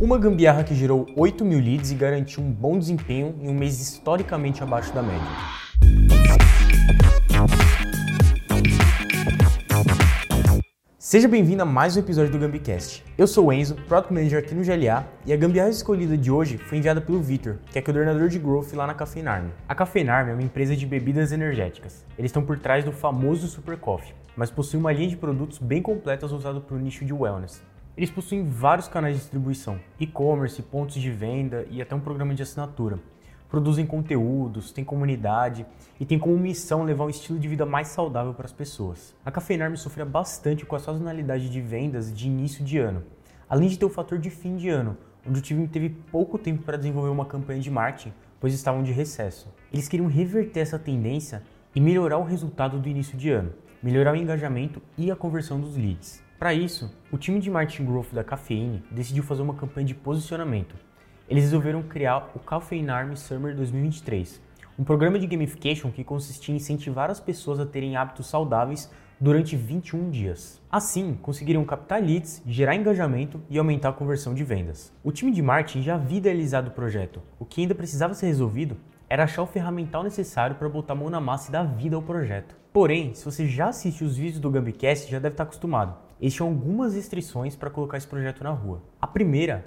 Uma gambiarra que gerou 8 mil leads e garantiu um bom desempenho em um mês historicamente abaixo da média. Seja bem-vindo a mais um episódio do GambiCast. Eu sou o Enzo, Product Manager aqui no GLA, e a gambiarra escolhida de hoje foi enviada pelo Victor, que é coordenador de Growth lá na Cafeinarm. A Cafeinarm é uma empresa de bebidas energéticas. Eles estão por trás do famoso Super Coffee, mas possuem uma linha de produtos bem completas usada para o nicho de wellness. Eles possuem vários canais de distribuição, e-commerce, pontos de venda e até um programa de assinatura produzem conteúdos, têm comunidade e tem como missão levar um estilo de vida mais saudável para as pessoas. A Cafeinarme sofria bastante com a sazonalidade de vendas de início de ano, além de ter o fator de fim de ano, onde o time teve pouco tempo para desenvolver uma campanha de marketing, pois estavam de recesso. Eles queriam reverter essa tendência e melhorar o resultado do início de ano, melhorar o engajamento e a conversão dos leads. Para isso, o time de marketing growth da Cafeine decidiu fazer uma campanha de posicionamento eles resolveram criar o Caffeine Army Summer 2023, um programa de gamification que consistia em incentivar as pessoas a terem hábitos saudáveis durante 21 dias. Assim, conseguiriam captar leads, gerar engajamento e aumentar a conversão de vendas. O time de marketing já havia idealizado o projeto. O que ainda precisava ser resolvido era achar o ferramental necessário para botar a mão na massa e dar vida ao projeto. Porém, se você já assistiu os vídeos do Gambicast, já deve estar acostumado. Eles tinham algumas restrições para colocar esse projeto na rua. A primeira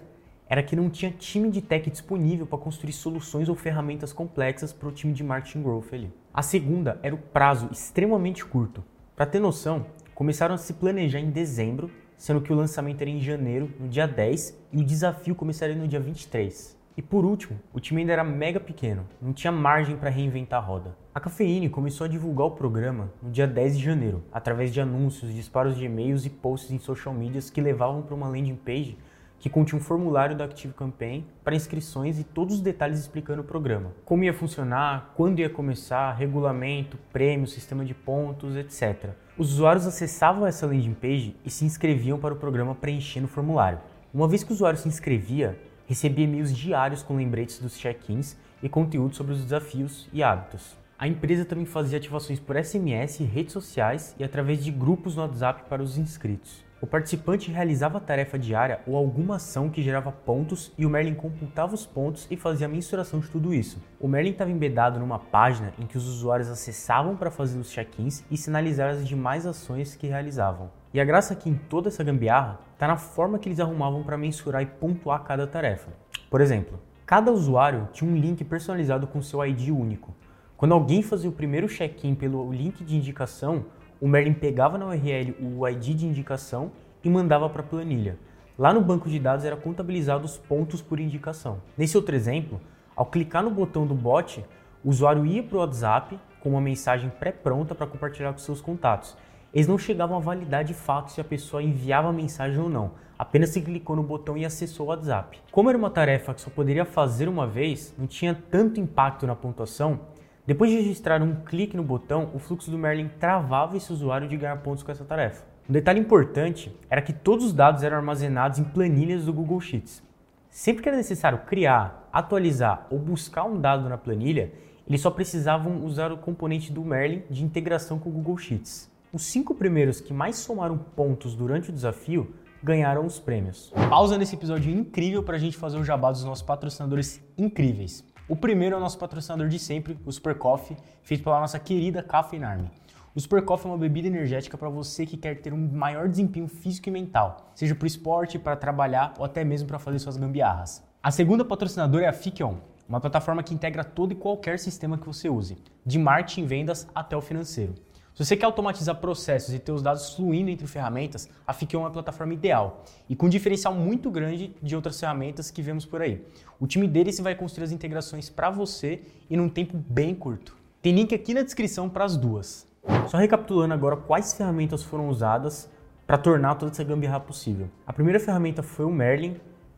era que não tinha time de tech disponível para construir soluções ou ferramentas complexas para o time de marketing growth ali. A segunda era o prazo extremamente curto. Para ter noção, começaram a se planejar em dezembro, sendo que o lançamento era em janeiro, no dia 10, e o desafio começaria no dia 23. E por último, o time ainda era mega pequeno, não tinha margem para reinventar a roda. A Cafeine começou a divulgar o programa no dia 10 de janeiro, através de anúncios, disparos de e-mails e posts em social medias que levavam para uma landing page que continha um formulário da Active Campaign para inscrições e todos os detalhes explicando o programa. Como ia funcionar, quando ia começar, regulamento, prêmio, sistema de pontos, etc. Os usuários acessavam essa landing page e se inscreviam para o programa preenchendo o formulário. Uma vez que o usuário se inscrevia, recebia e-mails diários com lembretes dos check-ins e conteúdo sobre os desafios e hábitos. A empresa também fazia ativações por SMS, redes sociais e através de grupos no WhatsApp para os inscritos. O participante realizava a tarefa diária ou alguma ação que gerava pontos e o Merlin computava os pontos e fazia a mensuração de tudo isso. O Merlin estava embedado numa página em que os usuários acessavam para fazer os check-ins e sinalizar as demais ações que realizavam. E a graça aqui em toda essa gambiarra está na forma que eles arrumavam para mensurar e pontuar cada tarefa. Por exemplo, cada usuário tinha um link personalizado com seu ID único. Quando alguém fazia o primeiro check-in pelo link de indicação, o Merlin pegava na URL o ID de indicação e mandava para a planilha. Lá no banco de dados era contabilizado os pontos por indicação. Nesse outro exemplo, ao clicar no botão do bot, o usuário ia para o WhatsApp com uma mensagem pré-pronta para compartilhar com seus contatos. Eles não chegavam a validar de fato se a pessoa enviava a mensagem ou não, apenas se clicou no botão e acessou o WhatsApp. Como era uma tarefa que só poderia fazer uma vez, não tinha tanto impacto na pontuação, depois de registrar um clique no botão, o fluxo do Merlin travava esse usuário de ganhar pontos com essa tarefa. Um detalhe importante era que todos os dados eram armazenados em planilhas do Google Sheets. Sempre que era necessário criar, atualizar ou buscar um dado na planilha, eles só precisavam usar o componente do Merlin de integração com o Google Sheets. Os cinco primeiros que mais somaram pontos durante o desafio ganharam os prêmios. Pausa nesse episódio incrível para a gente fazer o jabá dos nossos patrocinadores incríveis. O primeiro é o nosso patrocinador de sempre, o Super Coffee, feito pela nossa querida Caffeine Army. O Super Coffee é uma bebida energética para você que quer ter um maior desempenho físico e mental, seja para o esporte, para trabalhar ou até mesmo para fazer suas gambiarras. A segunda patrocinadora é a Fikion, uma plataforma que integra todo e qualquer sistema que você use, de marketing, vendas até o financeiro. Se você quer automatizar processos e ter os dados fluindo entre ferramentas, a Fique é uma plataforma ideal e com um diferencial muito grande de outras ferramentas que vemos por aí. O time deles vai construir as integrações para você e num tempo bem curto. Tem link aqui na descrição para as duas. Só recapitulando agora quais ferramentas foram usadas para tornar toda essa gambiarra possível. A primeira ferramenta foi o Merlin,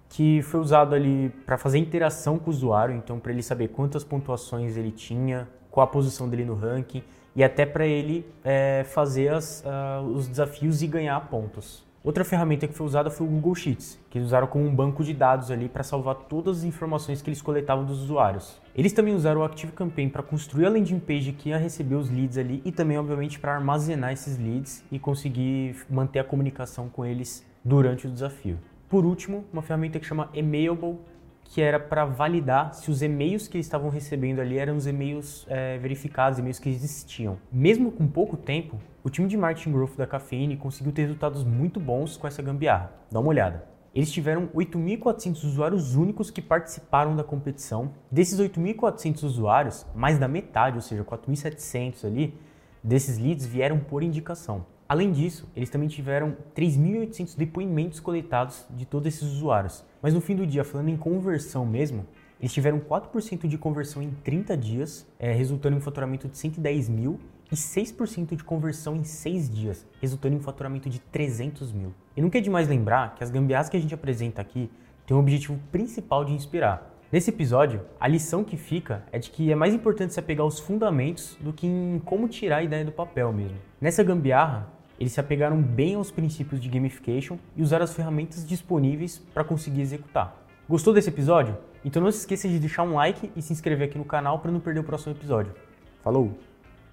que foi usado ali para fazer interação com o usuário, então para ele saber quantas pontuações ele tinha, qual a posição dele no ranking e até para ele é, fazer as, uh, os desafios e ganhar pontos. Outra ferramenta que foi usada foi o Google Sheets, que eles usaram como um banco de dados ali para salvar todas as informações que eles coletavam dos usuários. Eles também usaram o Active Campaign para construir a landing page que ia receber os leads ali e também, obviamente, para armazenar esses leads e conseguir manter a comunicação com eles durante o desafio. por último, uma ferramenta que chama Emailable, que era para validar se os e-mails que eles estavam recebendo ali eram os e-mails é, verificados, e-mails que existiam. Mesmo com pouco tempo, o time de marketing growth da Cafeine conseguiu ter resultados muito bons com essa gambiarra. Dá uma olhada. Eles tiveram 8.400 usuários únicos que participaram da competição. Desses 8.400 usuários, mais da metade, ou seja, 4.700 ali, desses leads vieram por indicação. Além disso, eles também tiveram 3.800 depoimentos coletados de todos esses usuários. Mas no fim do dia, falando em conversão mesmo, eles tiveram 4% de conversão em 30 dias, é, resultando em um faturamento de 110 mil e 6% de conversão em 6 dias, resultando em um faturamento de 300 mil. E não quer demais lembrar que as gambiarras que a gente apresenta aqui têm o objetivo principal de inspirar. Nesse episódio, a lição que fica é de que é mais importante se apegar aos fundamentos do que em como tirar a ideia do papel mesmo. Nessa gambiarra, eles se apegaram bem aos princípios de gamification e usaram as ferramentas disponíveis para conseguir executar. Gostou desse episódio? Então não se esqueça de deixar um like e se inscrever aqui no canal para não perder o próximo episódio. Falou!